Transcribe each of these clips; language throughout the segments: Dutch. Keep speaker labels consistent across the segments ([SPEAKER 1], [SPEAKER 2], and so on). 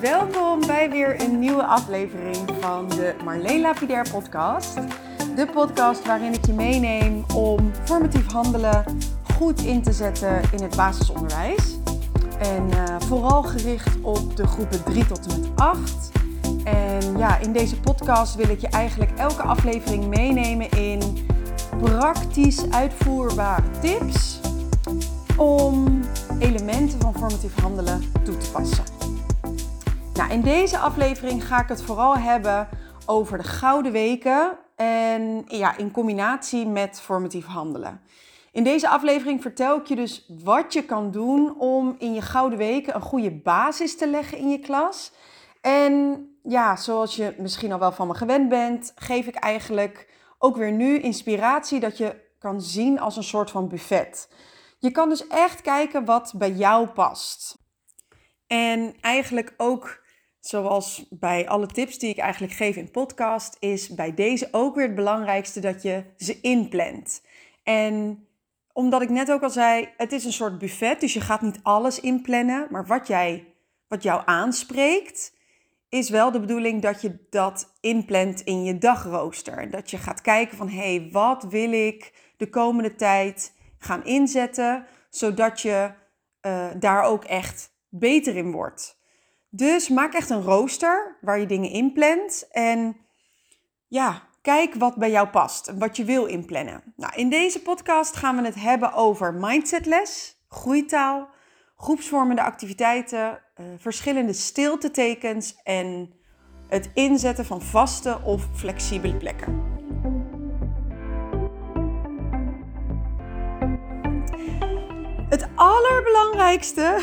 [SPEAKER 1] welkom bij weer een nieuwe aflevering van de Marleen Lapidair podcast. De podcast waarin ik je meeneem om formatief handelen goed in te zetten in het basisonderwijs. En uh, vooral gericht op de groepen 3 tot en met 8. En ja, in deze podcast wil ik je eigenlijk elke aflevering meenemen in praktisch uitvoerbare tips om elementen van formatief handelen toe te passen. Nou, in deze aflevering ga ik het vooral hebben over de gouden weken en ja, in combinatie met formatief handelen. In deze aflevering vertel ik je dus wat je kan doen om in je gouden weken een goede basis te leggen in je klas. En ja, zoals je misschien al wel van me gewend bent, geef ik eigenlijk ook weer nu inspiratie dat je kan zien als een soort van buffet. Je kan dus echt kijken wat bij jou past. En eigenlijk ook, zoals bij alle tips die ik eigenlijk geef in podcast, is bij deze ook weer het belangrijkste dat je ze inplant. En omdat ik net ook al zei, het is een soort buffet, dus je gaat niet alles inplannen, maar wat, jij, wat jou aanspreekt, is wel de bedoeling dat je dat inplant in je dagrooster. Dat je gaat kijken van, hé, hey, wat wil ik de komende tijd gaan inzetten, zodat je uh, daar ook echt beter in wordt. Dus maak echt een rooster waar je dingen inplant en ja, kijk wat bij jou past en wat je wil inplannen. Nou, in deze podcast gaan we het hebben over mindsetles, groeitaal, groepsvormende activiteiten, uh, verschillende stiltetekens en het inzetten van vaste of flexibele plekken. Het allerbelangrijkste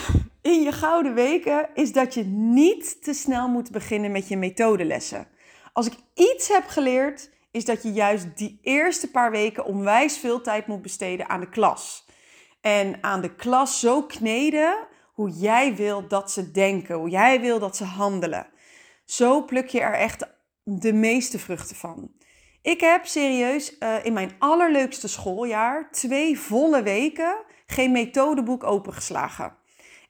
[SPEAKER 1] in je gouden weken is dat je niet te snel moet beginnen met je methodelessen. Als ik iets heb geleerd, is dat je juist die eerste paar weken onwijs veel tijd moet besteden aan de klas. En aan de klas zo kneden hoe jij wil dat ze denken, hoe jij wil dat ze handelen. Zo pluk je er echt de meeste vruchten van. Ik heb serieus uh, in mijn allerleukste schooljaar twee volle weken geen methodeboek opengeslagen.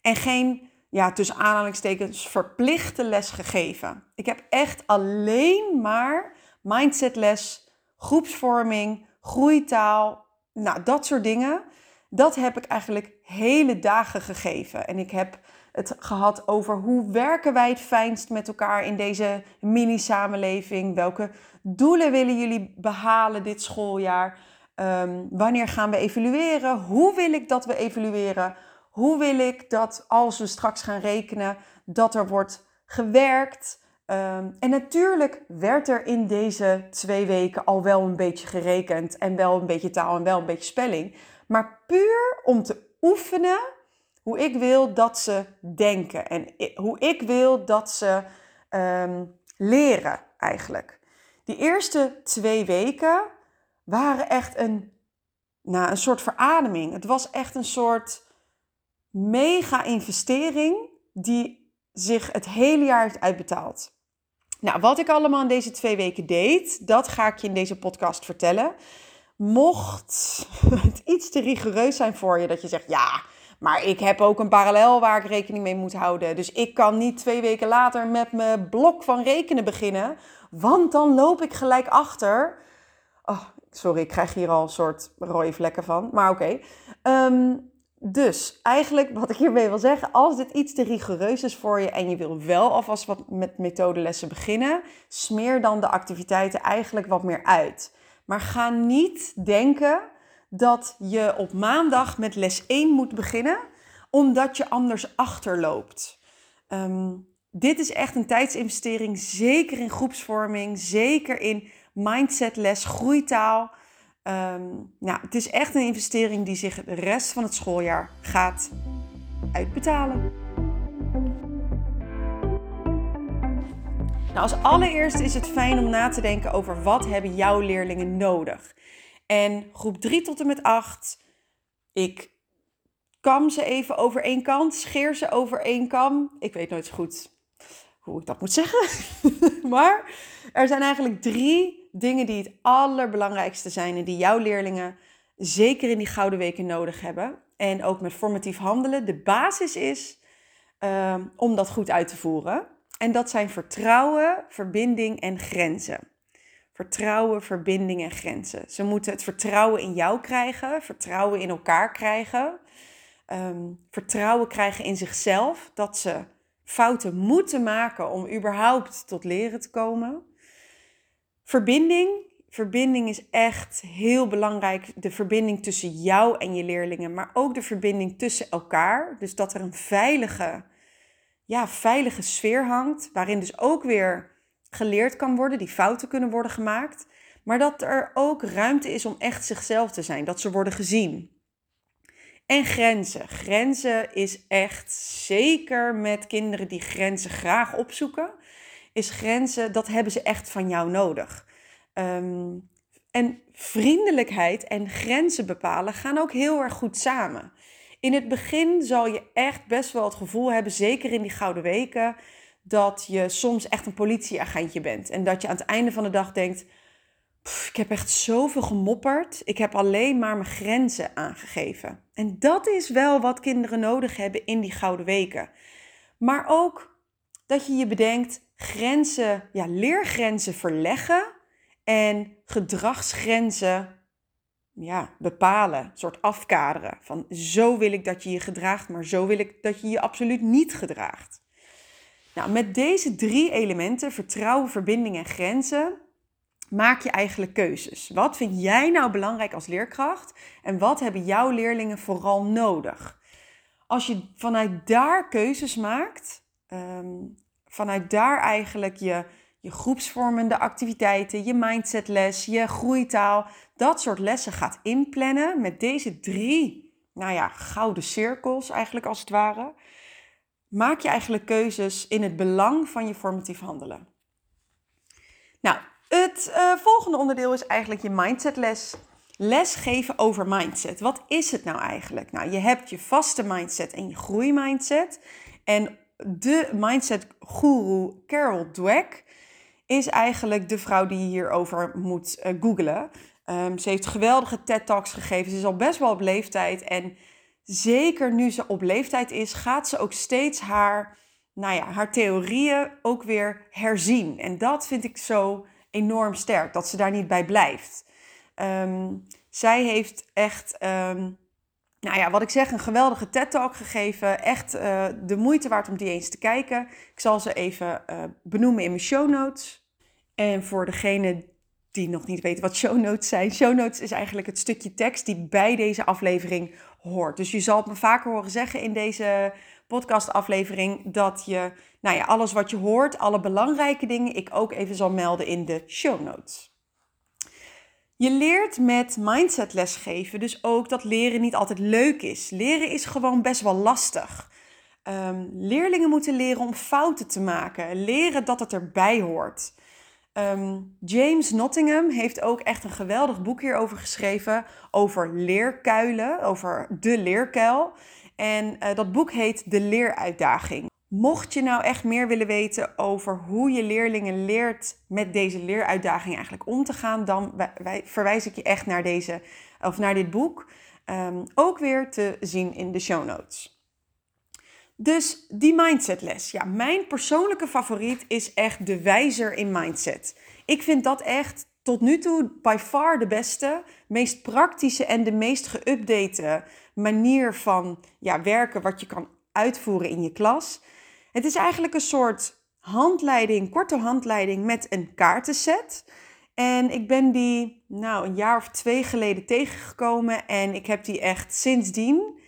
[SPEAKER 1] En geen, ja, tussen aanhalingstekens, verplichte les gegeven. Ik heb echt alleen maar mindsetles, groepsvorming, groeitaal, nou, dat soort dingen. Dat heb ik eigenlijk hele dagen gegeven. En ik heb het gehad over hoe werken wij het fijnst met elkaar in deze mini-samenleving. Welke doelen willen jullie behalen dit schooljaar? Um, wanneer gaan we evalueren? Hoe wil ik dat we evalueren? Hoe wil ik dat als we straks gaan rekenen, dat er wordt gewerkt? Um, en natuurlijk werd er in deze twee weken al wel een beetje gerekend en wel een beetje taal en wel een beetje spelling. Maar puur om te oefenen hoe ik wil dat ze denken en hoe ik wil dat ze um, leren eigenlijk. Die eerste twee weken waren echt een, nou, een soort verademing. Het was echt een soort mega investering die zich het hele jaar heeft uitbetaald. Nou, wat ik allemaal in deze twee weken deed, dat ga ik je in deze podcast vertellen. Mocht het iets te rigoureus zijn voor je, dat je zegt, ja, maar ik heb ook een parallel waar ik rekening mee moet houden. Dus ik kan niet twee weken later met mijn blok van rekenen beginnen, want dan loop ik gelijk achter. Oh, Sorry, ik krijg hier al een soort rode vlekken van. Maar oké. Ehm, dus eigenlijk wat ik hiermee wil zeggen, als dit iets te rigoureus is voor je en je wil wel alvast wat met methodelessen beginnen, smeer dan de activiteiten eigenlijk wat meer uit. Maar ga niet denken dat je op maandag met les 1 moet beginnen, omdat je anders achterloopt. Um, dit is echt een tijdsinvestering, zeker in groepsvorming, zeker in mindsetles, groeitaal. Um, nou, het is echt een investering die zich de rest van het schooljaar gaat uitbetalen. Nou, als allereerste is het fijn om na te denken over wat hebben jouw leerlingen nodig. En groep 3 tot en met 8, ik kam ze even over één kant, scheer ze over één kam. Ik weet nooit zo goed hoe ik dat moet zeggen. maar er zijn eigenlijk drie dingen die het allerbelangrijkste zijn en die jouw leerlingen zeker in die gouden weken nodig hebben. En ook met formatief handelen. De basis is ehm, om dat goed uit te voeren. En dat zijn vertrouwen, verbinding en grenzen. Vertrouwen, verbinding en grenzen. Ze moeten het vertrouwen in jou krijgen, vertrouwen in elkaar krijgen, ehm, vertrouwen krijgen in zichzelf, dat ze fouten moeten maken om überhaupt tot leren te komen. Verbinding. Verbinding is echt heel belangrijk. De verbinding tussen jou en je leerlingen, maar ook de verbinding tussen elkaar. Dus dat er een veilige, ja, veilige sfeer hangt, waarin dus ook weer geleerd kan worden, die fouten kunnen worden gemaakt. Maar dat er ook ruimte is om echt zichzelf te zijn, dat ze worden gezien. En grenzen. Grenzen is echt zeker met kinderen die grenzen graag opzoeken. Is grenzen, dat hebben ze echt van jou nodig. Ehm, en vriendelijkheid en grenzen bepalen gaan ook heel erg goed samen. In het begin zal je echt best wel het gevoel hebben, zeker in die gouden weken, dat je soms echt een politieagentje bent. En dat je aan het einde van de dag denkt: ik heb echt zoveel gemopperd. Ik heb alleen maar mijn grenzen aangegeven. En dat is wel wat kinderen nodig hebben in die gouden weken. Maar ook dat je je bedenkt: grenzen, ja, leergrenzen verleggen en gedragsgrenzen ja, bepalen, een soort afkaderen. Van zo wil ik dat je je gedraagt, maar zo wil ik dat je je absoluut niet gedraagt. Nou, met deze drie elementen, vertrouwen, verbinding en grenzen, maak je eigenlijk keuzes. Wat vind jij nou belangrijk als leerkracht en wat hebben jouw leerlingen vooral nodig? Als je vanuit daar keuzes maakt, ehm, vanuit daar eigenlijk je, je groepsvormende activiteiten, je mindsetles, je groeitaal, dat soort lessen gaat inplannen met deze drie, nou ja, gouden cirkels eigenlijk als het ware, maak je eigenlijk keuzes in het belang van je formatief handelen. Nou, het uh, volgende onderdeel is eigenlijk je mindsetles. Les geven over mindset. Wat is het nou eigenlijk? Nou, je hebt je vaste mindset en je groeimindset. En de mindset guru Carol Dweck is eigenlijk de vrouw die je hierover moet uh, googlen. Um, ze heeft geweldige TED-talks gegeven. Ze is al best wel op leeftijd. En zeker nu ze op leeftijd is, gaat ze ook steeds haar, nou ja, haar theorieën ook weer herzien. En dat vind ik zo enorm sterk, dat ze daar niet bij blijft. Ehm, zij heeft echt, um, nou ja, wat ik zeg, een geweldige TED-talk gegeven. Echt uh, de moeite waard om die eens te kijken. Ik zal ze even uh, benoemen in mijn show notes. En voor degene die nog niet weten wat show notes zijn. Show notes is eigenlijk het stukje tekst die bij deze aflevering hoort. Dus je zal het me vaker horen zeggen in deze podcastaflevering dat je, nou ja, alles wat je hoort, alle belangrijke dingen, ik ook even zal melden in de show notes. Je leert met mindset lesgeven dus ook dat leren niet altijd leuk is. Leren is gewoon best wel lastig. Um, leerlingen moeten leren om fouten te maken, leren dat het erbij hoort. Ehm, James Nottingham heeft ook echt een geweldig boek hierover geschreven. Over leerkuilen, over de leerkuil. En uh, dat boek heet De Leeruitdaging. Mocht je nou echt meer willen weten over hoe je leerlingen leert met deze leeruitdaging eigenlijk om te gaan, dan wij, verwijs ik je echt naar, deze, of naar dit boek. Um, ook weer te zien in de show notes. Dus die mindsetles. Ja, mijn persoonlijke favoriet is echt de wijzer in mindset. Ik vind dat echt tot nu toe by far de beste, meest praktische en de meest geüpdate manier van ja, werken wat je kan uitvoeren in je klas. Het is eigenlijk een soort handleiding, korte handleiding met een kaartenset. En ik ben die nou een jaar of twee geleden tegengekomen en ik heb die echt sindsdien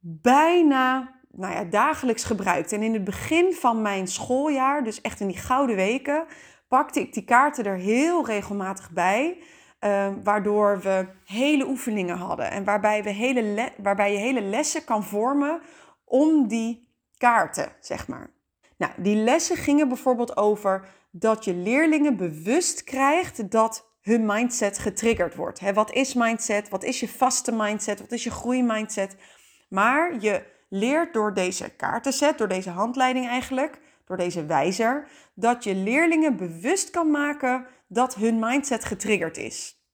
[SPEAKER 1] bijna nou ja, dagelijks gebruikt. En in het begin van mijn schooljaar, dus echt in die gouden weken, pakte ik die kaarten er heel regelmatig bij. Uh, waardoor we hele oefeningen hadden. En waarbij, we hele waarbij je hele lessen kan vormen om die kaarten, zeg maar. Nou, die lessen gingen bijvoorbeeld over dat je leerlingen bewust krijgt dat hun mindset getriggerd wordt. Wat is mindset? Wat is je vaste mindset? Wat is je groeimindset? Maar je leert door deze kaartenset, door deze handleiding eigenlijk, door deze wijzer, dat je leerlingen bewust kan maken dat hun mindset getriggerd is.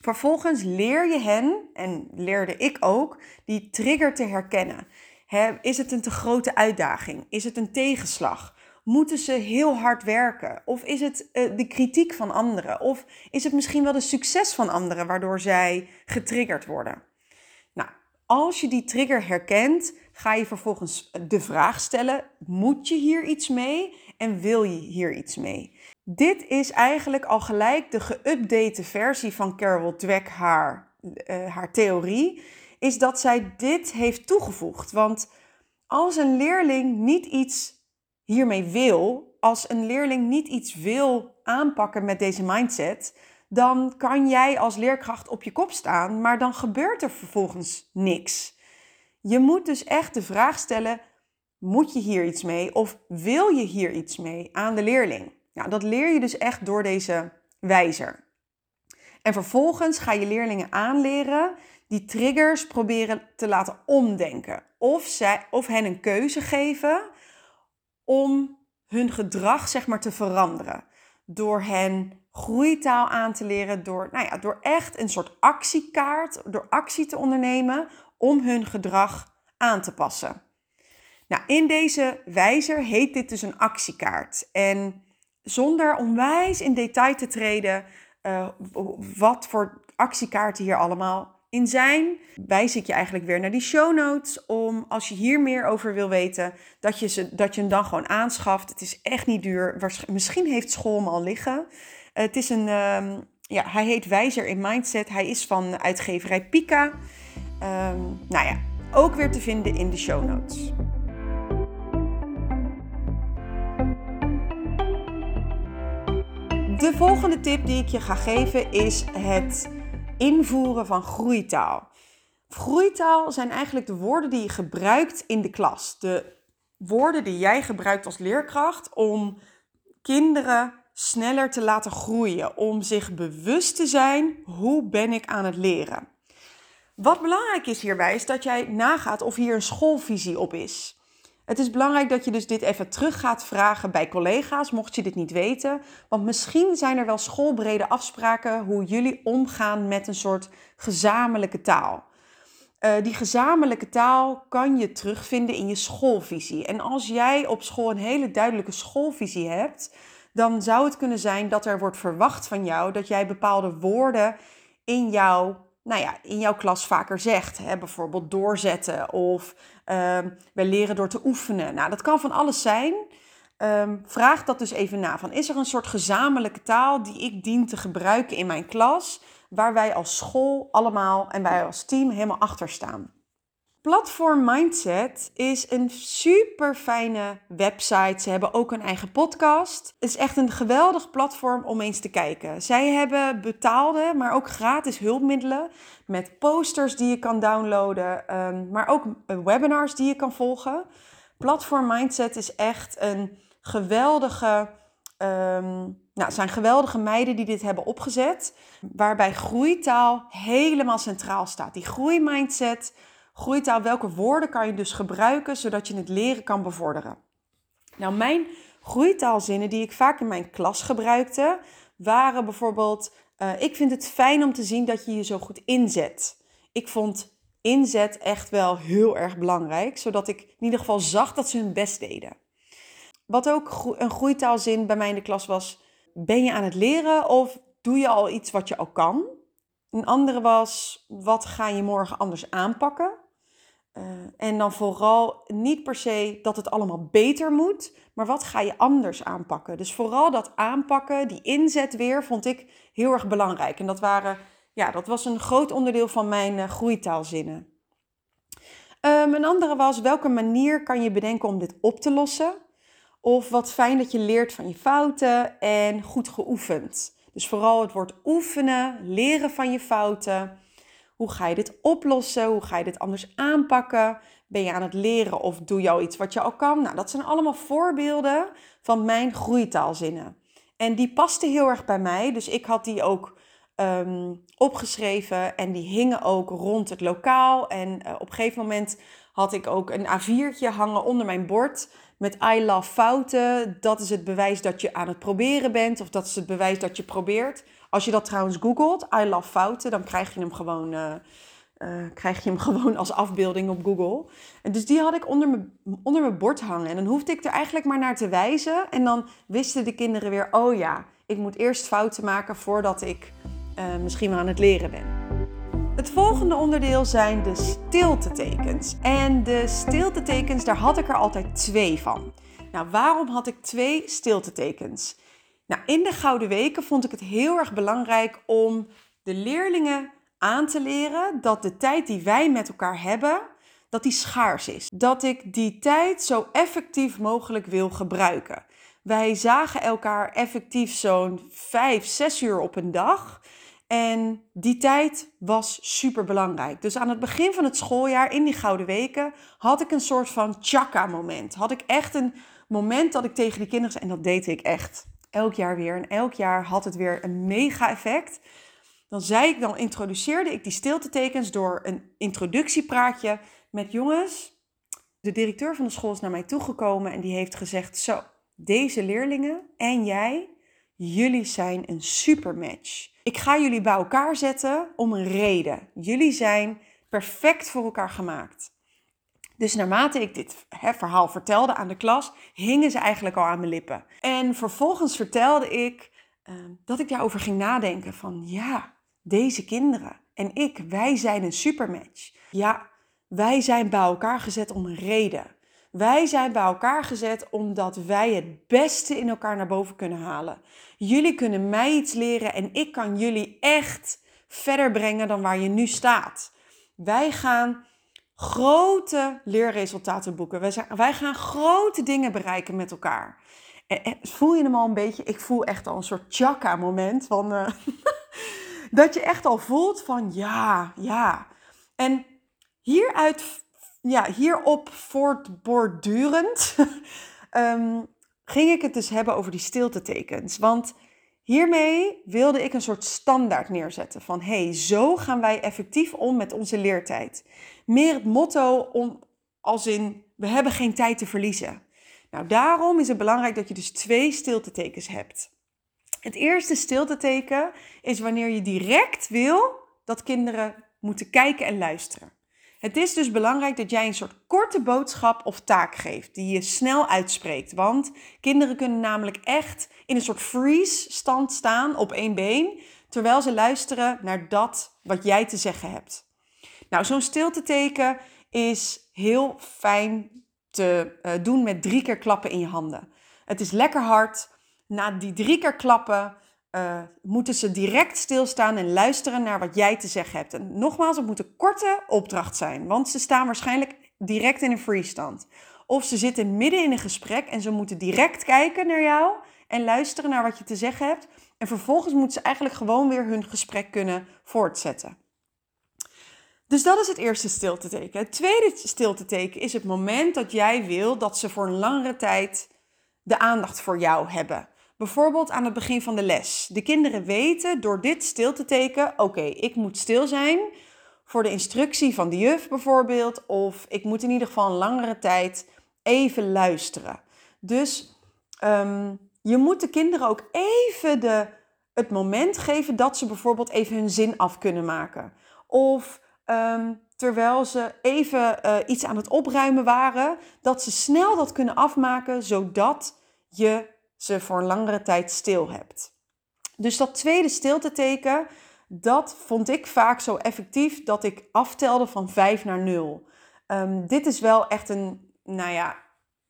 [SPEAKER 1] Vervolgens leer je hen, en leerde ik ook, die trigger te herkennen. Is het een te grote uitdaging? Is het een tegenslag? Moeten ze heel hard werken? Of is het uh, de kritiek van anderen? Of is het misschien wel de succes van anderen waardoor zij getriggerd worden? Nou, als je die trigger herkent, ga je vervolgens de vraag stellen: moet je hier iets mee en wil je hier iets mee? Dit is eigenlijk al gelijk de geüpdate versie van Carol Dweck, haar, uh, haar theorie, is dat zij dit heeft toegevoegd. Want als een leerling niet iets hiermee wil, als een leerling niet iets wil aanpakken met deze mindset, dan kan jij als leerkracht op je kop staan, maar dan gebeurt er vervolgens niks. Je moet dus echt de vraag stellen: moet je hier iets mee of wil je hier iets mee aan de leerling? Nou, dat leer je dus echt door deze wijzer. En vervolgens ga je leerlingen aanleren die triggers proberen te laten omdenken. Of, zij, of hen een keuze geven om hun gedrag zeg maar, te veranderen. Door hen groeitaal aan te leren, door, nou ja, door echt een soort actiekaart, door actie te ondernemen om hun gedrag aan te passen. Nou, in deze wijzer heet dit dus een actiekaart. En zonder onwijs in detail te treden uh, wat voor actiekaarten hier allemaal in zijn, wijs ik je eigenlijk weer naar die show notes om als je hier meer over wil weten, dat je, ze, dat je hem dan gewoon aanschaft. Het is echt niet duur. Misschien heeft school hem al liggen. het is een, ehm, ja, hij heet Wijzer in Mindset. Hij is van uitgeverij Pika. Um, nou ja, ook weer te vinden in de show notes. De volgende tip die ik je ga geven is het invoeren van groeitaal. Groeitaal zijn eigenlijk de woorden die je gebruikt in de klas. De woorden die jij gebruikt als leerkracht om kinderen sneller te laten groeien. Om zich bewust te zijn, hoe ben ik aan het leren? Wat belangrijk is hierbij is dat jij nagaat of hier een schoolvisie op is. Het is belangrijk dat je dus dit even terug gaat vragen bij collega's, mocht je dit niet weten. Want misschien zijn er wel schoolbrede afspraken hoe jullie omgaan met een soort gezamenlijke taal. Uh, die gezamenlijke taal kan je terugvinden in je schoolvisie. En als jij op school een hele duidelijke schoolvisie hebt, dan zou het kunnen zijn dat er wordt verwacht van jou dat jij bepaalde woorden in jouw nou ja, in jouw klas vaker zegt. Hè? Bijvoorbeeld doorzetten of uh, wij leren door te oefenen. Nou, dat kan van alles zijn. Um, vraag dat dus even na. Van, is er een soort gezamenlijke taal die ik dien te gebruiken in mijn klas, waar wij als school allemaal en wij als team helemaal achter staan? Platform Mindset is een super fijne website. Ze hebben ook een eigen podcast. Het is echt een geweldig platform om eens te kijken. Zij hebben betaalde, maar ook gratis hulpmiddelen met posters die je kan downloaden, ehm, maar ook webinars die je kan volgen. Platform Mindset is echt een geweldige. Um, nou, zijn geweldige meiden die dit hebben opgezet, waarbij groeitaal helemaal centraal staat. Die groeimindset Groeitaal, welke woorden kan je dus gebruiken zodat je het leren kan bevorderen? Nou, mijn groeitaalzinnen die ik vaak in mijn klas gebruikte, waren bijvoorbeeld: uh, Ik vind het fijn om te zien dat je je zo goed inzet. Ik vond inzet echt wel heel erg belangrijk, zodat ik in ieder geval zag dat ze hun best deden. Wat ook een groeitaalzin bij mij in de klas was: Ben je aan het leren of doe je al iets wat je al kan? Een andere was: Wat ga je morgen anders aanpakken? Uh, en dan vooral niet per se dat het allemaal beter moet, maar wat ga je anders aanpakken? Dus vooral dat aanpakken, die inzet weer, vond ik heel erg belangrijk. En dat, waren, ja, dat was een groot onderdeel van mijn uh, groeitaalzinnen. Um, een andere was, welke manier kan je bedenken om dit op te lossen? Of wat fijn dat je leert van je fouten en goed geoefend. Dus vooral het woord oefenen, leren van je fouten. Hoe ga je dit oplossen? Hoe ga je dit anders aanpakken? Ben je aan het leren of doe je al iets wat je al kan? Nou, dat zijn allemaal voorbeelden van mijn groeitaalzinnen. En die pasten heel erg bij mij, dus ik had die ook um, opgeschreven en die hingen ook rond het lokaal. En uh, op een gegeven moment had ik ook een A4'tje hangen onder mijn bord met I love fouten. Dat is het bewijs dat je aan het proberen bent of dat is het bewijs dat je probeert. Als je dat trouwens googelt, I love fouten, dan krijg je hem gewoon uh, krijg je hem gewoon als afbeelding op Google. En dus die had ik onder mijn, onder mijn bord hangen. En dan hoefde ik er eigenlijk maar naar te wijzen. En dan wisten de kinderen weer, oh ja, ik moet eerst fouten maken voordat ik uh, misschien wel aan het leren ben. Het volgende onderdeel zijn de stiltetekens. En de stiltetekens, daar had ik er altijd twee van. Nou, waarom had ik twee stiltetekens? Nou, in de Gouden Weken vond ik het heel erg belangrijk om de leerlingen aan te leren dat de tijd die wij met elkaar hebben, dat die schaars is. Dat ik die tijd zo effectief mogelijk wil gebruiken. Wij zagen elkaar effectief zo'n 5, 6 uur op een dag. En die tijd was super belangrijk. Dus aan het begin van het schooljaar, in die gouden weken, had ik een soort van chakka-moment. Had ik echt een moment dat ik tegen die kinderen zei, en dat deed ik echt elk jaar weer. En elk jaar had het weer een mega effect. Dan zei ik, dan introduceerde ik die stiltetekens door een introductiepraatje met jongens. De directeur van de school is naar mij toegekomen en die heeft gezegd: Zo, deze leerlingen en jij, jullie zijn een supermatch. Ik ga jullie bij elkaar zetten om een reden. Jullie zijn perfect voor elkaar gemaakt. Dus naarmate ik dit verhaal vertelde aan de klas, hingen ze eigenlijk al aan mijn lippen. En vervolgens vertelde ik uh, dat ik daarover ging nadenken van ja, deze kinderen en ik, wij zijn een supermatch. Ja, wij zijn bij elkaar gezet om een reden. Wij zijn bij elkaar gezet omdat wij het beste in elkaar naar boven kunnen halen. Jullie kunnen mij iets leren en ik kan jullie echt verder brengen dan waar je nu staat. Wij gaan grote leerresultaten boeken. Wij, zijn, wij gaan grote dingen bereiken met elkaar. En, voel je hem al een beetje? Ik voel echt al een soort chakka-moment van. Uh, dat je echt al voelt van ja, ja. En hieruit, ja, hierop voortbordurend um, ging ik het dus hebben over die stiltetekens. Want hiermee wilde ik een soort standaard neerzetten van hey, zo gaan wij effectief om met onze leertijd. Meer het motto om, als in we hebben geen tijd te verliezen. Nou, daarom is het belangrijk dat je dus twee stiltetekens hebt. Het eerste stilteteken is wanneer je direct wil dat kinderen moeten kijken en luisteren. Het is dus belangrijk dat jij een soort korte boodschap of taak geeft die je snel uitspreekt. Want kinderen kunnen namelijk echt in een soort freeze stand staan op één been, terwijl ze luisteren naar dat wat jij te zeggen hebt. Nou, zo'n stilteteken is heel fijn te uh, doen met drie keer klappen in je handen. Het is lekker hard. Na die drie keer klappen uh, moeten ze direct stilstaan en luisteren naar wat jij te zeggen hebt. En nogmaals, het moet een korte opdracht zijn, want ze staan waarschijnlijk direct in een freestand. Of ze zitten midden in een gesprek en ze moeten direct kijken naar jou en luisteren naar wat je te zeggen hebt. En vervolgens moeten ze eigenlijk gewoon weer hun gesprek kunnen voortzetten. Dus dat is het eerste stilteteken. Het tweede stilteteken is het moment dat jij wil dat ze voor een langere tijd de aandacht voor jou hebben. Bijvoorbeeld aan het begin van de les. De kinderen weten door dit stil te tekenen: oké, ik moet stil zijn voor de instructie van de juf bijvoorbeeld. Of ik moet in ieder geval een langere tijd even luisteren. Dus um, je moet de kinderen ook even de, het moment geven dat ze bijvoorbeeld even hun zin af kunnen maken. Of um, terwijl ze even uh, iets aan het opruimen waren, dat ze snel dat kunnen afmaken, zodat je ze voor een langere tijd stil hebt. Dus dat tweede stilteteken, dat vond ik vaak zo effectief dat ik aftelde van 5 naar 0. Um, dit is wel echt een, nou ja,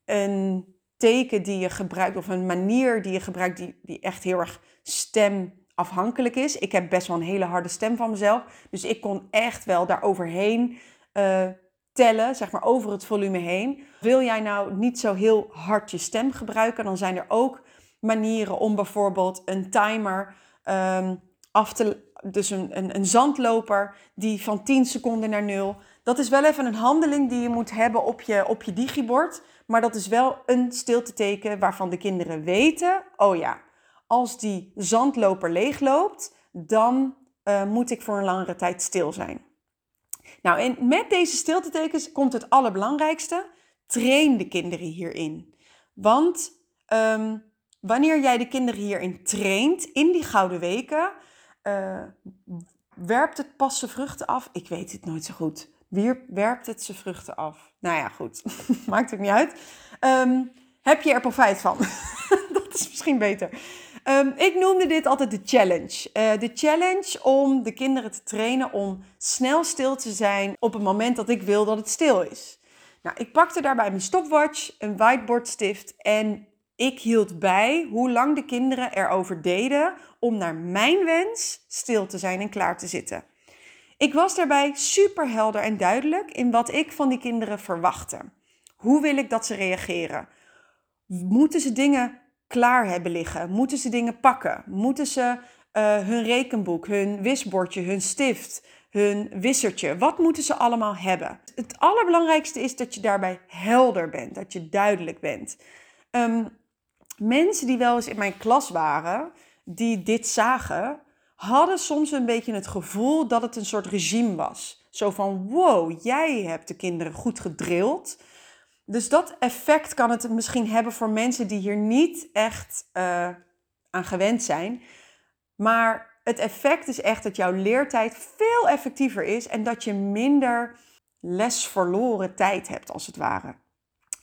[SPEAKER 1] een teken die je gebruikt of een manier die je gebruikt die, die echt heel erg stemafhankelijk is. Ik heb best wel een hele harde stem van mezelf, dus ik kon echt wel daar overheen uh, tellen, zeg maar over het volume heen. Wil jij nou niet zo heel hard je stem gebruiken, dan zijn er ook manieren om bijvoorbeeld een timer um, af te... Dus een, een, een zandloper die van 10 seconden naar 0. Dat is wel even een handeling die je moet hebben op je, op je digibord. Maar dat is wel een stilteteken waarvan de kinderen weten... Oh ja, als die zandloper leegloopt, dan uh, moet ik voor een langere tijd stil zijn. Nou, en met deze stiltetekens komt het allerbelangrijkste. Train de kinderen hierin. Want um, wanneer jij de kinderen hierin traint, in die gouden weken, uh, werpt het pas zijn vruchten af? Ik weet het nooit zo goed. Wie werpt het zijn vruchten af? Nou ja, goed. Maakt ook niet uit. Ehm, heb je er profijt van? dat is misschien beter. Ehm, ik noemde dit altijd de challenge. Uh, de challenge om de kinderen te trainen om snel stil te zijn op het moment dat ik wil dat het stil is. Nou, ik pakte daarbij mijn stopwatch, een whiteboardstift en ik hield bij hoe lang de kinderen erover deden om naar mijn wens stil te zijn en klaar te zitten. Ik was daarbij super helder en duidelijk in wat ik van die kinderen verwachtte. Hoe wil ik dat ze reageren? Moeten ze dingen klaar hebben liggen? Moeten ze dingen pakken? Moeten ze uh, hun rekenboek, hun wisbordje, hun stift, hun wissertje? Wat moeten ze allemaal hebben? Het allerbelangrijkste is dat je daarbij helder bent, dat je duidelijk bent. Um, mensen die wel eens in mijn klas waren, die dit zagen, hadden soms een beetje het gevoel dat het een soort regime was. Zo van, wow, jij hebt de kinderen goed gedrild. Dus dat effect kan het misschien hebben voor mensen die hier niet echt uh, aan gewend zijn. Maar het effect is echt dat jouw leertijd veel effectiever is en dat je minder les verloren tijd hebt, als het ware.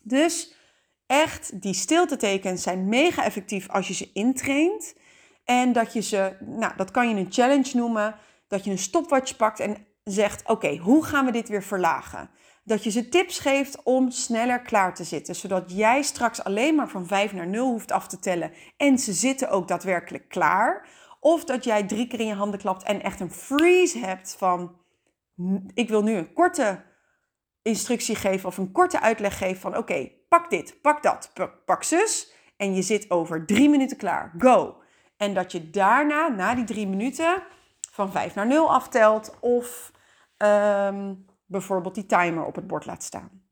[SPEAKER 1] Dus echt, die stiltetekens zijn mega effectief als je ze intraint. En dat je ze, nou, dat kan je een challenge noemen. Dat je een stopwatch pakt en zegt: Oké, hoe gaan we dit weer verlagen? Dat je ze tips geeft om sneller klaar te zitten. Zodat jij straks alleen maar van 5 naar 0 hoeft af te tellen. En ze zitten ook daadwerkelijk klaar. Of dat jij drie keer in je handen klapt en echt een freeze hebt van: Ik wil nu een korte instructie geven of een korte uitleg geven van: Oké, pak dit, pak dat, pak zus. En je zit over drie minuten klaar. Go! En dat je daarna, na die drie minuten, van 5 naar 0 aftelt of ehm, bijvoorbeeld die timer op het bord laat staan.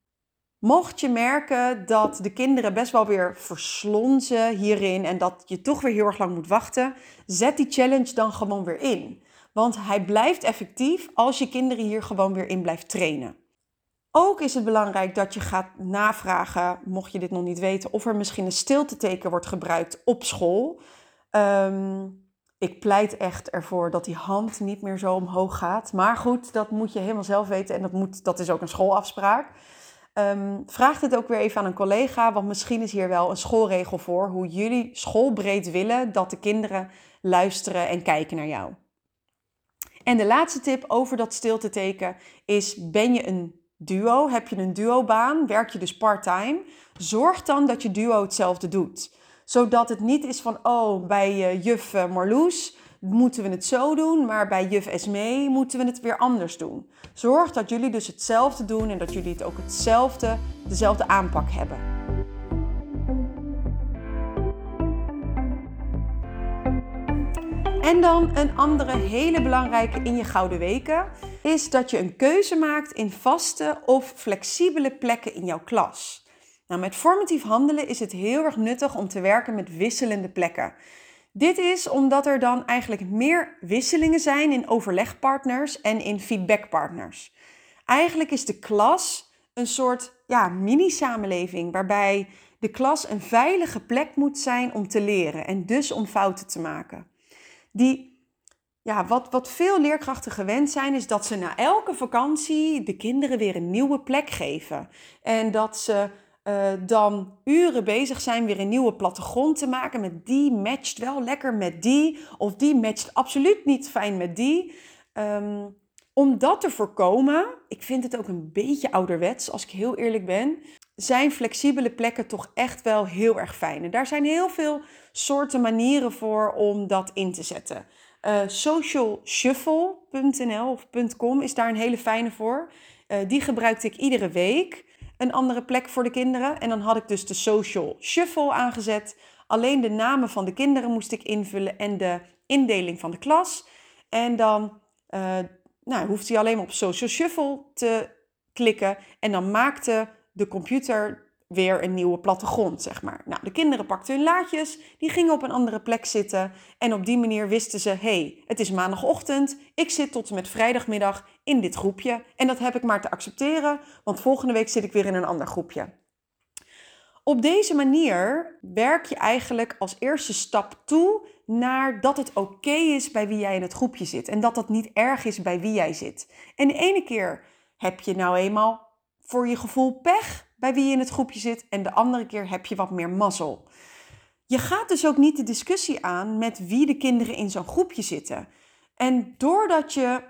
[SPEAKER 1] Mocht je merken dat de kinderen best wel weer verslonzen hierin en dat je toch weer heel erg lang moet wachten, zet die challenge dan gewoon weer in. Want hij blijft effectief als je kinderen hier gewoon weer in blijft trainen. Ook is het belangrijk dat je gaat navragen, mocht je dit nog niet weten, of er misschien een stilteteken wordt gebruikt op school. Ehm, ik pleit echt ervoor dat die hand niet meer zo omhoog gaat. Maar goed, dat moet je helemaal zelf weten en dat, moet, dat is ook een schoolafspraak. Um, vraag het ook weer even aan een collega, want misschien is hier wel een schoolregel voor hoe jullie schoolbreed willen dat de kinderen luisteren en kijken naar jou. En de laatste tip over dat stilteteken is: ben je een duo, heb je een duobaan, werk je dus part-time, zorg dan dat je duo hetzelfde doet zodat het niet is van, oh, bij uh, juf uh, Marloes moeten we het zo doen, maar bij juf Esmee moeten we het weer anders doen. Zorg dat jullie dus hetzelfde doen en dat jullie het ook hetzelfde, dezelfde aanpak hebben. En dan een andere hele belangrijke in je gouden weken is dat je een keuze maakt in vaste of flexibele plekken in jouw klas. Nou, met formatief handelen is het heel erg nuttig om te werken met wisselende plekken. Dit is omdat er dan eigenlijk meer wisselingen zijn in overlegpartners en in feedbackpartners. Eigenlijk is de klas een soort ja, mini-samenleving waarbij de klas een veilige plek moet zijn om te leren en dus om fouten te maken. Die, ja, wat, wat veel leerkrachten gewend zijn, is dat ze na elke vakantie de kinderen weer een nieuwe plek geven. En dat ze uh, dan uren bezig zijn weer een nieuwe plattegrond te maken. Met die matcht wel lekker met die. Of die matcht absoluut niet fijn met die. Um, om dat te voorkomen, ik vind het ook een beetje ouderwets als ik heel eerlijk ben, zijn flexibele plekken toch echt wel heel erg fijn. En daar zijn heel veel soorten manieren voor om dat in te zetten. Uh, socialshuffle.nl of .com is daar een hele fijne voor. Uh, die gebruikte ik iedere week een andere plek voor de kinderen. En dan had ik dus de social shuffle aangezet. Alleen de namen van de kinderen moest ik invullen en de indeling van de klas. En dan uh, nou, hoefde hij alleen maar op social shuffle te klikken. En dan maakte de computer weer een nieuwe plattegrond, zeg maar. Nou, de kinderen pakten hun laadjes, die gingen op een andere plek zitten. En op die manier wisten ze, hey, het is maandagochtend, ik zit tot en met vrijdagmiddag in dit groepje. En dat heb ik maar te accepteren, want volgende week zit ik weer in een ander groepje. Op deze manier werk je eigenlijk als eerste stap toe naar dat het oké is bij wie jij in het groepje zit. En dat dat niet erg is bij wie jij zit. En de ene keer heb je nou eenmaal voor je gevoel pech bij wie je in het groepje zit. En de andere keer heb je wat meer mazzel. Je gaat dus ook niet de discussie aan met wie de kinderen in zo'n groepje zitten. En doordat, je,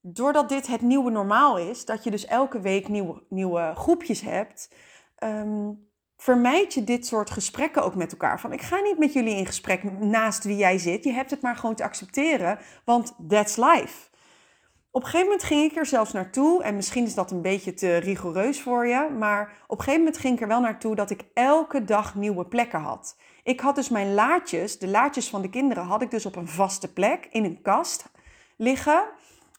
[SPEAKER 1] doordat dit het nieuwe normaal is, dat je dus elke week nieuwe, nieuwe groepjes hebt, ehm, vermijd je dit soort gesprekken ook met elkaar. Van ik ga niet met jullie in gesprek naast wie jij zit. Je hebt het maar gewoon te accepteren, want that's life. Op een gegeven moment ging ik er zelfs naartoe, en misschien is dat een beetje te rigoureus voor je, maar op een gegeven moment ging ik er wel naartoe dat ik elke dag nieuwe plekken had. Ik had dus mijn laadjes, de laadjes van de kinderen, had ik dus op een vaste plek in een kast liggen.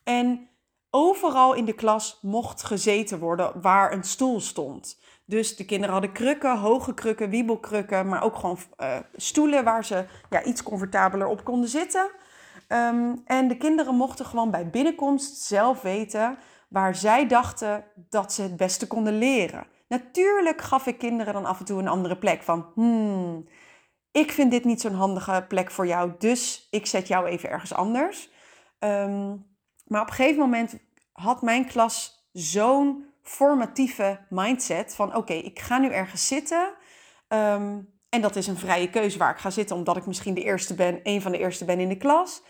[SPEAKER 1] En overal in de klas mocht gezeten worden waar een stoel stond. Dus de kinderen hadden krukken, hoge krukken, wiebelkrukken, maar ook gewoon uh, stoelen waar ze ja, iets comfortabeler op konden zitten. Um, en de kinderen mochten gewoon bij binnenkomst zelf weten waar zij dachten dat ze het beste konden leren. Natuurlijk gaf ik kinderen dan af en toe een andere plek van, hmm, ik vind dit niet zo'n handige plek voor jou, dus ik zet jou even ergens anders. Um, maar op een gegeven moment had mijn klas zo'n formatieve mindset van oké, ik ga nu ergens zitten. Um, en dat is een vrije keuze waar ik ga zitten, omdat ik misschien de eerste ben, een van de eerste ben in de klas.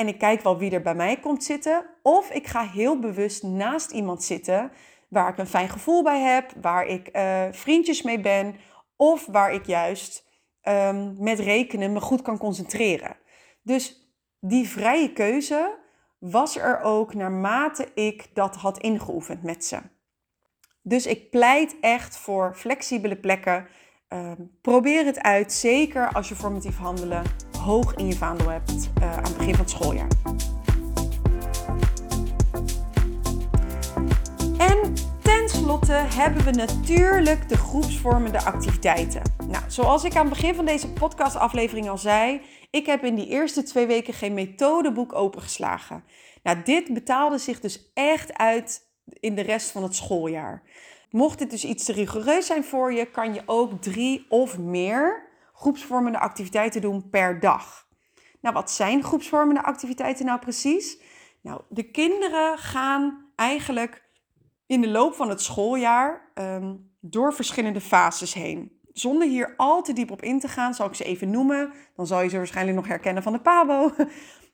[SPEAKER 1] En ik kijk wel wie er bij mij komt zitten. Of ik ga heel bewust naast iemand zitten waar ik een fijn gevoel bij heb, waar ik uh, vriendjes mee ben. Of waar ik juist um, met rekenen me goed kan concentreren. Dus die vrije keuze was er ook naarmate ik dat had ingeoefend met ze. Dus ik pleit echt voor flexibele plekken. Uh, probeer het uit, zeker als je formatief handelen hoog in je vaandel hebt uh, aan het begin van het schooljaar. En tenslotte hebben we natuurlijk de groepsvormende activiteiten. Nou, zoals ik aan het begin van deze podcastaflevering al zei, ik heb in die eerste twee weken geen methodeboek opengeslagen. Nou, dit betaalde zich dus echt uit in de rest van het schooljaar. Mocht dit dus iets te rigoureus zijn voor je, kan je ook drie of meer groepsvormende activiteiten doen per dag. Nou, wat zijn groepsvormende activiteiten nou precies? Nou, de kinderen gaan eigenlijk in de loop van het schooljaar um, door verschillende fases heen. Zonder hier al te diep op in te gaan, zal ik ze even noemen. Dan zal je ze waarschijnlijk nog herkennen van de PABO.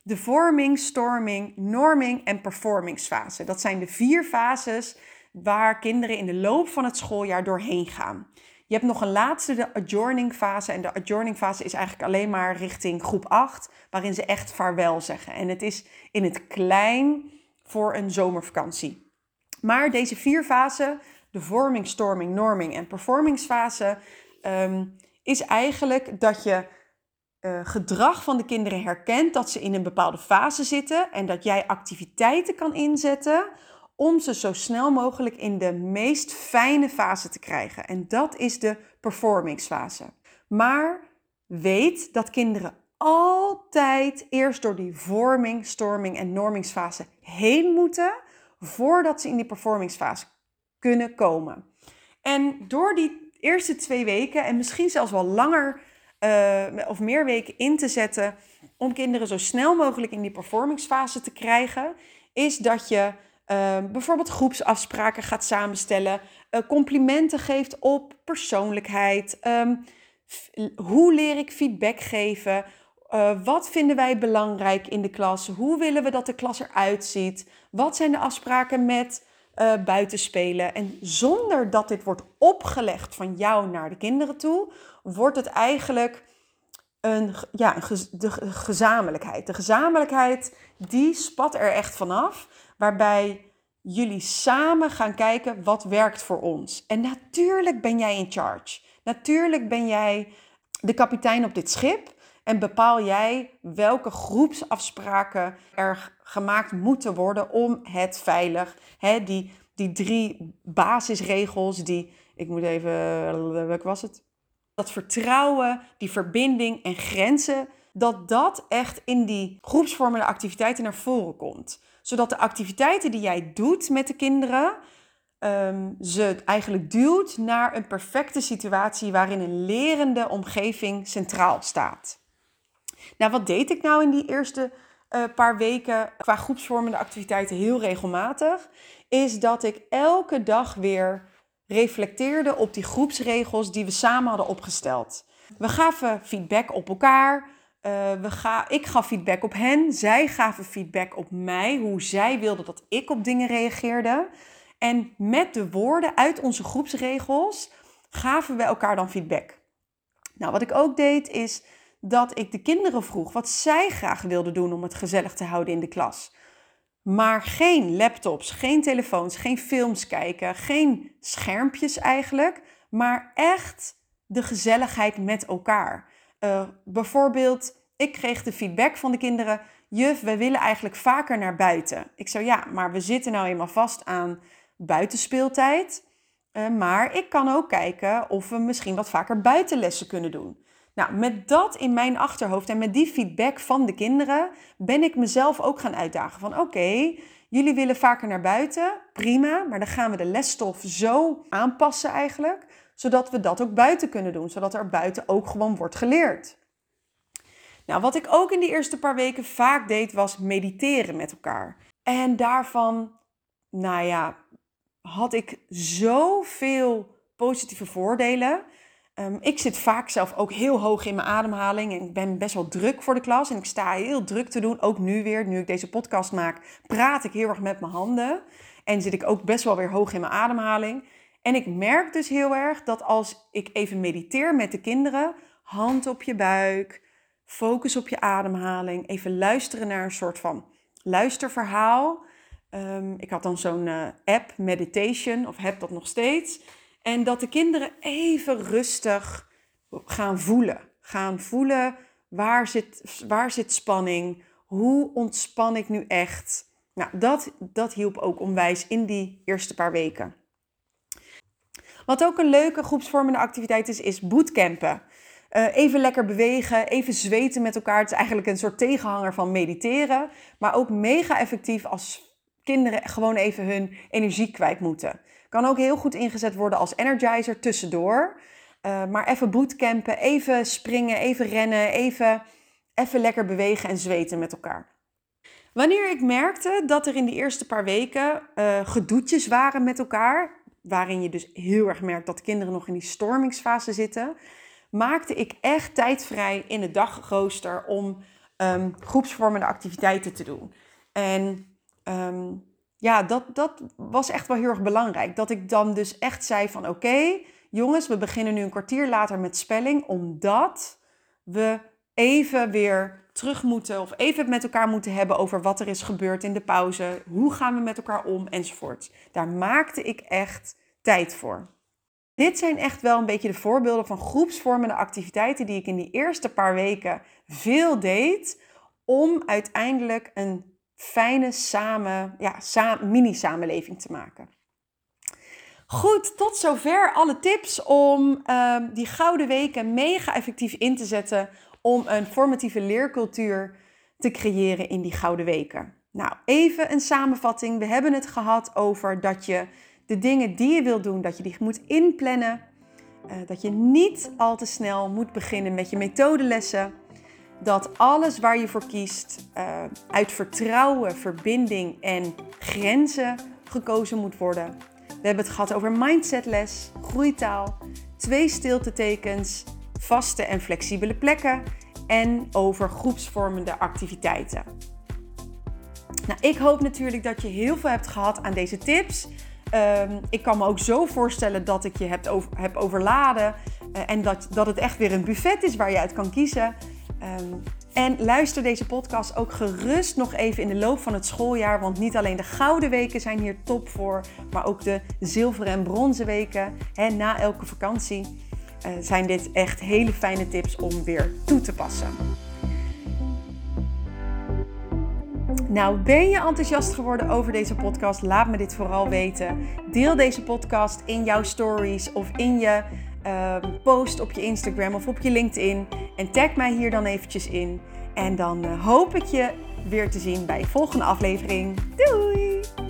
[SPEAKER 1] De vorming, storming, norming en performingsfase. Dat zijn de vier fases waar kinderen in de loop van het schooljaar doorheen gaan. Je hebt nog een laatste, de adjourning fase. En de adjourning fase is eigenlijk alleen maar richting groep 8, waarin ze echt vaarwel zeggen. En het is in het klein voor een zomervakantie. Maar deze vier fasen, de vorming, storming, norming en performingsfase, um, is eigenlijk dat je uh, gedrag van de kinderen herkent dat ze in een bepaalde fase zitten en dat jij activiteiten kan inzetten om ze zo snel mogelijk in de meest fijne fase te krijgen. En dat is de performingsfase. Maar weet dat kinderen altijd eerst door die vorming, storming en normingsfase heen moeten voordat ze in die performingsfase kunnen komen. En door die eerste twee weken en misschien zelfs wel langer uh, of meer weken in te zetten om kinderen zo snel mogelijk in die performingsfase te krijgen, is dat je uh, bijvoorbeeld groepsafspraken gaat samenstellen, uh, complimenten geeft op persoonlijkheid. Um, hoe leer ik feedback geven? Uh, wat vinden wij belangrijk in de klas? Hoe willen we dat de klas eruit ziet? Wat zijn de afspraken met uh, buitenspelen? En zonder dat dit wordt opgelegd van jou naar de kinderen toe, wordt het eigenlijk een, ja, de gezamenlijkheid. De gezamenlijkheid die spat er echt vanaf waarbij jullie samen gaan kijken wat werkt voor ons. En natuurlijk ben jij in charge. Natuurlijk ben jij de kapitein op dit schip en bepaal jij welke groepsafspraken er gemaakt moeten worden om het veilig, hè, die, die drie basisregels, die, ik moet even, welke was het? Dat vertrouwen, die verbinding en grenzen, dat dat echt in die groepsvormende activiteiten naar voren komt zodat de activiteiten die jij doet met de kinderen um, ze eigenlijk duwt naar een perfecte situatie waarin een lerende omgeving centraal staat. Nou, wat deed ik nou in die eerste uh, paar weken qua groepsvormende activiteiten heel regelmatig? Is dat ik elke dag weer reflecteerde op die groepsregels die we samen hadden opgesteld. We gaven feedback op elkaar. Uh, we ga, ik gaf feedback op hen. Zij gaven feedback op mij. Hoe zij wilden dat ik op dingen reageerde. En met de woorden uit onze groepsregels gaven we elkaar dan feedback. Nou, wat ik ook deed is dat ik de kinderen vroeg wat zij graag wilden doen om het gezellig te houden in de klas. Maar geen laptops, geen telefoons, geen films kijken, geen schermpjes eigenlijk, maar echt de gezelligheid met elkaar. Uh, bijvoorbeeld, ik kreeg de feedback van de kinderen: Juf, wij willen eigenlijk vaker naar buiten. Ik zou ja, maar we zitten nou eenmaal vast aan buitenspeeltijd. Uh, maar ik kan ook kijken of we misschien wat vaker buitenlessen kunnen doen. Nou, met dat in mijn achterhoofd en met die feedback van de kinderen ben ik mezelf ook gaan uitdagen van oké, jullie willen vaker naar buiten, prima, maar dan gaan we de lesstof zo aanpassen eigenlijk, zodat we dat ook buiten kunnen doen, zodat er buiten ook gewoon wordt geleerd. Nou, wat ik ook in die eerste paar weken vaak deed was mediteren met elkaar. En daarvan, nou ja, had ik zoveel positieve voordelen. Um, ik zit vaak zelf ook heel hoog in mijn ademhaling en ik ben best wel druk voor de klas en ik sta heel druk te doen. Ook nu weer, nu ik deze podcast maak, praat ik heel erg met mijn handen en zit ik ook best wel weer hoog in mijn ademhaling. En ik merk dus heel erg dat als ik even mediteer met de kinderen, hand op je buik, focus op je ademhaling, even luisteren naar een soort van luisterverhaal. Um, ik had dan zo'n uh, app, meditation, of heb dat nog steeds. En dat de kinderen even rustig gaan voelen. Gaan voelen waar zit, waar zit spanning? Hoe ontspan ik nu echt? Nou, dat, dat hielp ook onwijs in die eerste paar weken. Wat ook een leuke groepsvormende activiteit is, is bootcampen. Uh, even lekker bewegen, even zweten met elkaar. Het is eigenlijk een soort tegenhanger van mediteren. Maar ook mega effectief als kinderen gewoon even hun energie kwijt moeten. Kan ook heel goed ingezet worden als energizer tussendoor. Uh, maar even bootcampen, even springen, even rennen, even, even lekker bewegen en zweten met elkaar. Wanneer ik merkte dat er in die eerste paar weken uh, gedoetjes waren met elkaar, waarin je dus heel erg merkt dat kinderen nog in die stormingsfase zitten, maakte ik echt tijd vrij in de dagrooster om um, groepsvormende activiteiten te doen. En um, ja, dat, dat was echt wel heel erg belangrijk. Dat ik dan dus echt zei van oké, jongens, we beginnen nu een kwartier later met spelling, omdat we even weer terug moeten of even het met elkaar moeten hebben over wat er is gebeurd in de pauze, hoe gaan we met elkaar om enzovoort. Daar maakte ik echt tijd voor. Dit zijn echt wel een beetje de voorbeelden van groepsvormende activiteiten die ik in die eerste paar weken veel deed om uiteindelijk een fijne samen, ja, mini-samenleving te maken. Goed, tot zover alle tips om ehm, die gouden weken mega effectief in te zetten om een formatieve leercultuur te creëren in die gouden weken. Nou, even een samenvatting. We hebben het gehad over dat je de dingen die je wilt doen, dat je die moet inplannen. Uh, dat je niet al te snel moet beginnen met je methodelessen dat alles waar je voor kiest uh, uit vertrouwen, verbinding en grenzen gekozen moet worden. We hebben het gehad over mindsetles, groeitaal, twee stiltetekens, vaste en flexibele plekken en over groepsvormende activiteiten. Nou, ik hoop natuurlijk dat je heel veel hebt gehad aan deze tips. Um, ik kan me ook zo voorstellen dat ik je heb, over, heb overladen uh, en dat, dat het echt weer een buffet is waar je uit kan kiezen. Um, en luister deze podcast ook gerust nog even in de loop van het schooljaar. Want niet alleen de gouden weken zijn hier top voor, maar ook de zilveren en bronzen weken. Hè, na elke vakantie uh, zijn dit echt hele fijne tips om weer toe te passen. Nou, ben je enthousiast geworden over deze podcast? Laat me dit vooral weten. Deel deze podcast in jouw stories of in je uh, post op je Instagram of op je LinkedIn. En tag mij hier dan eventjes in. En dan uh, hoop ik je weer te zien bij de volgende aflevering. Doei!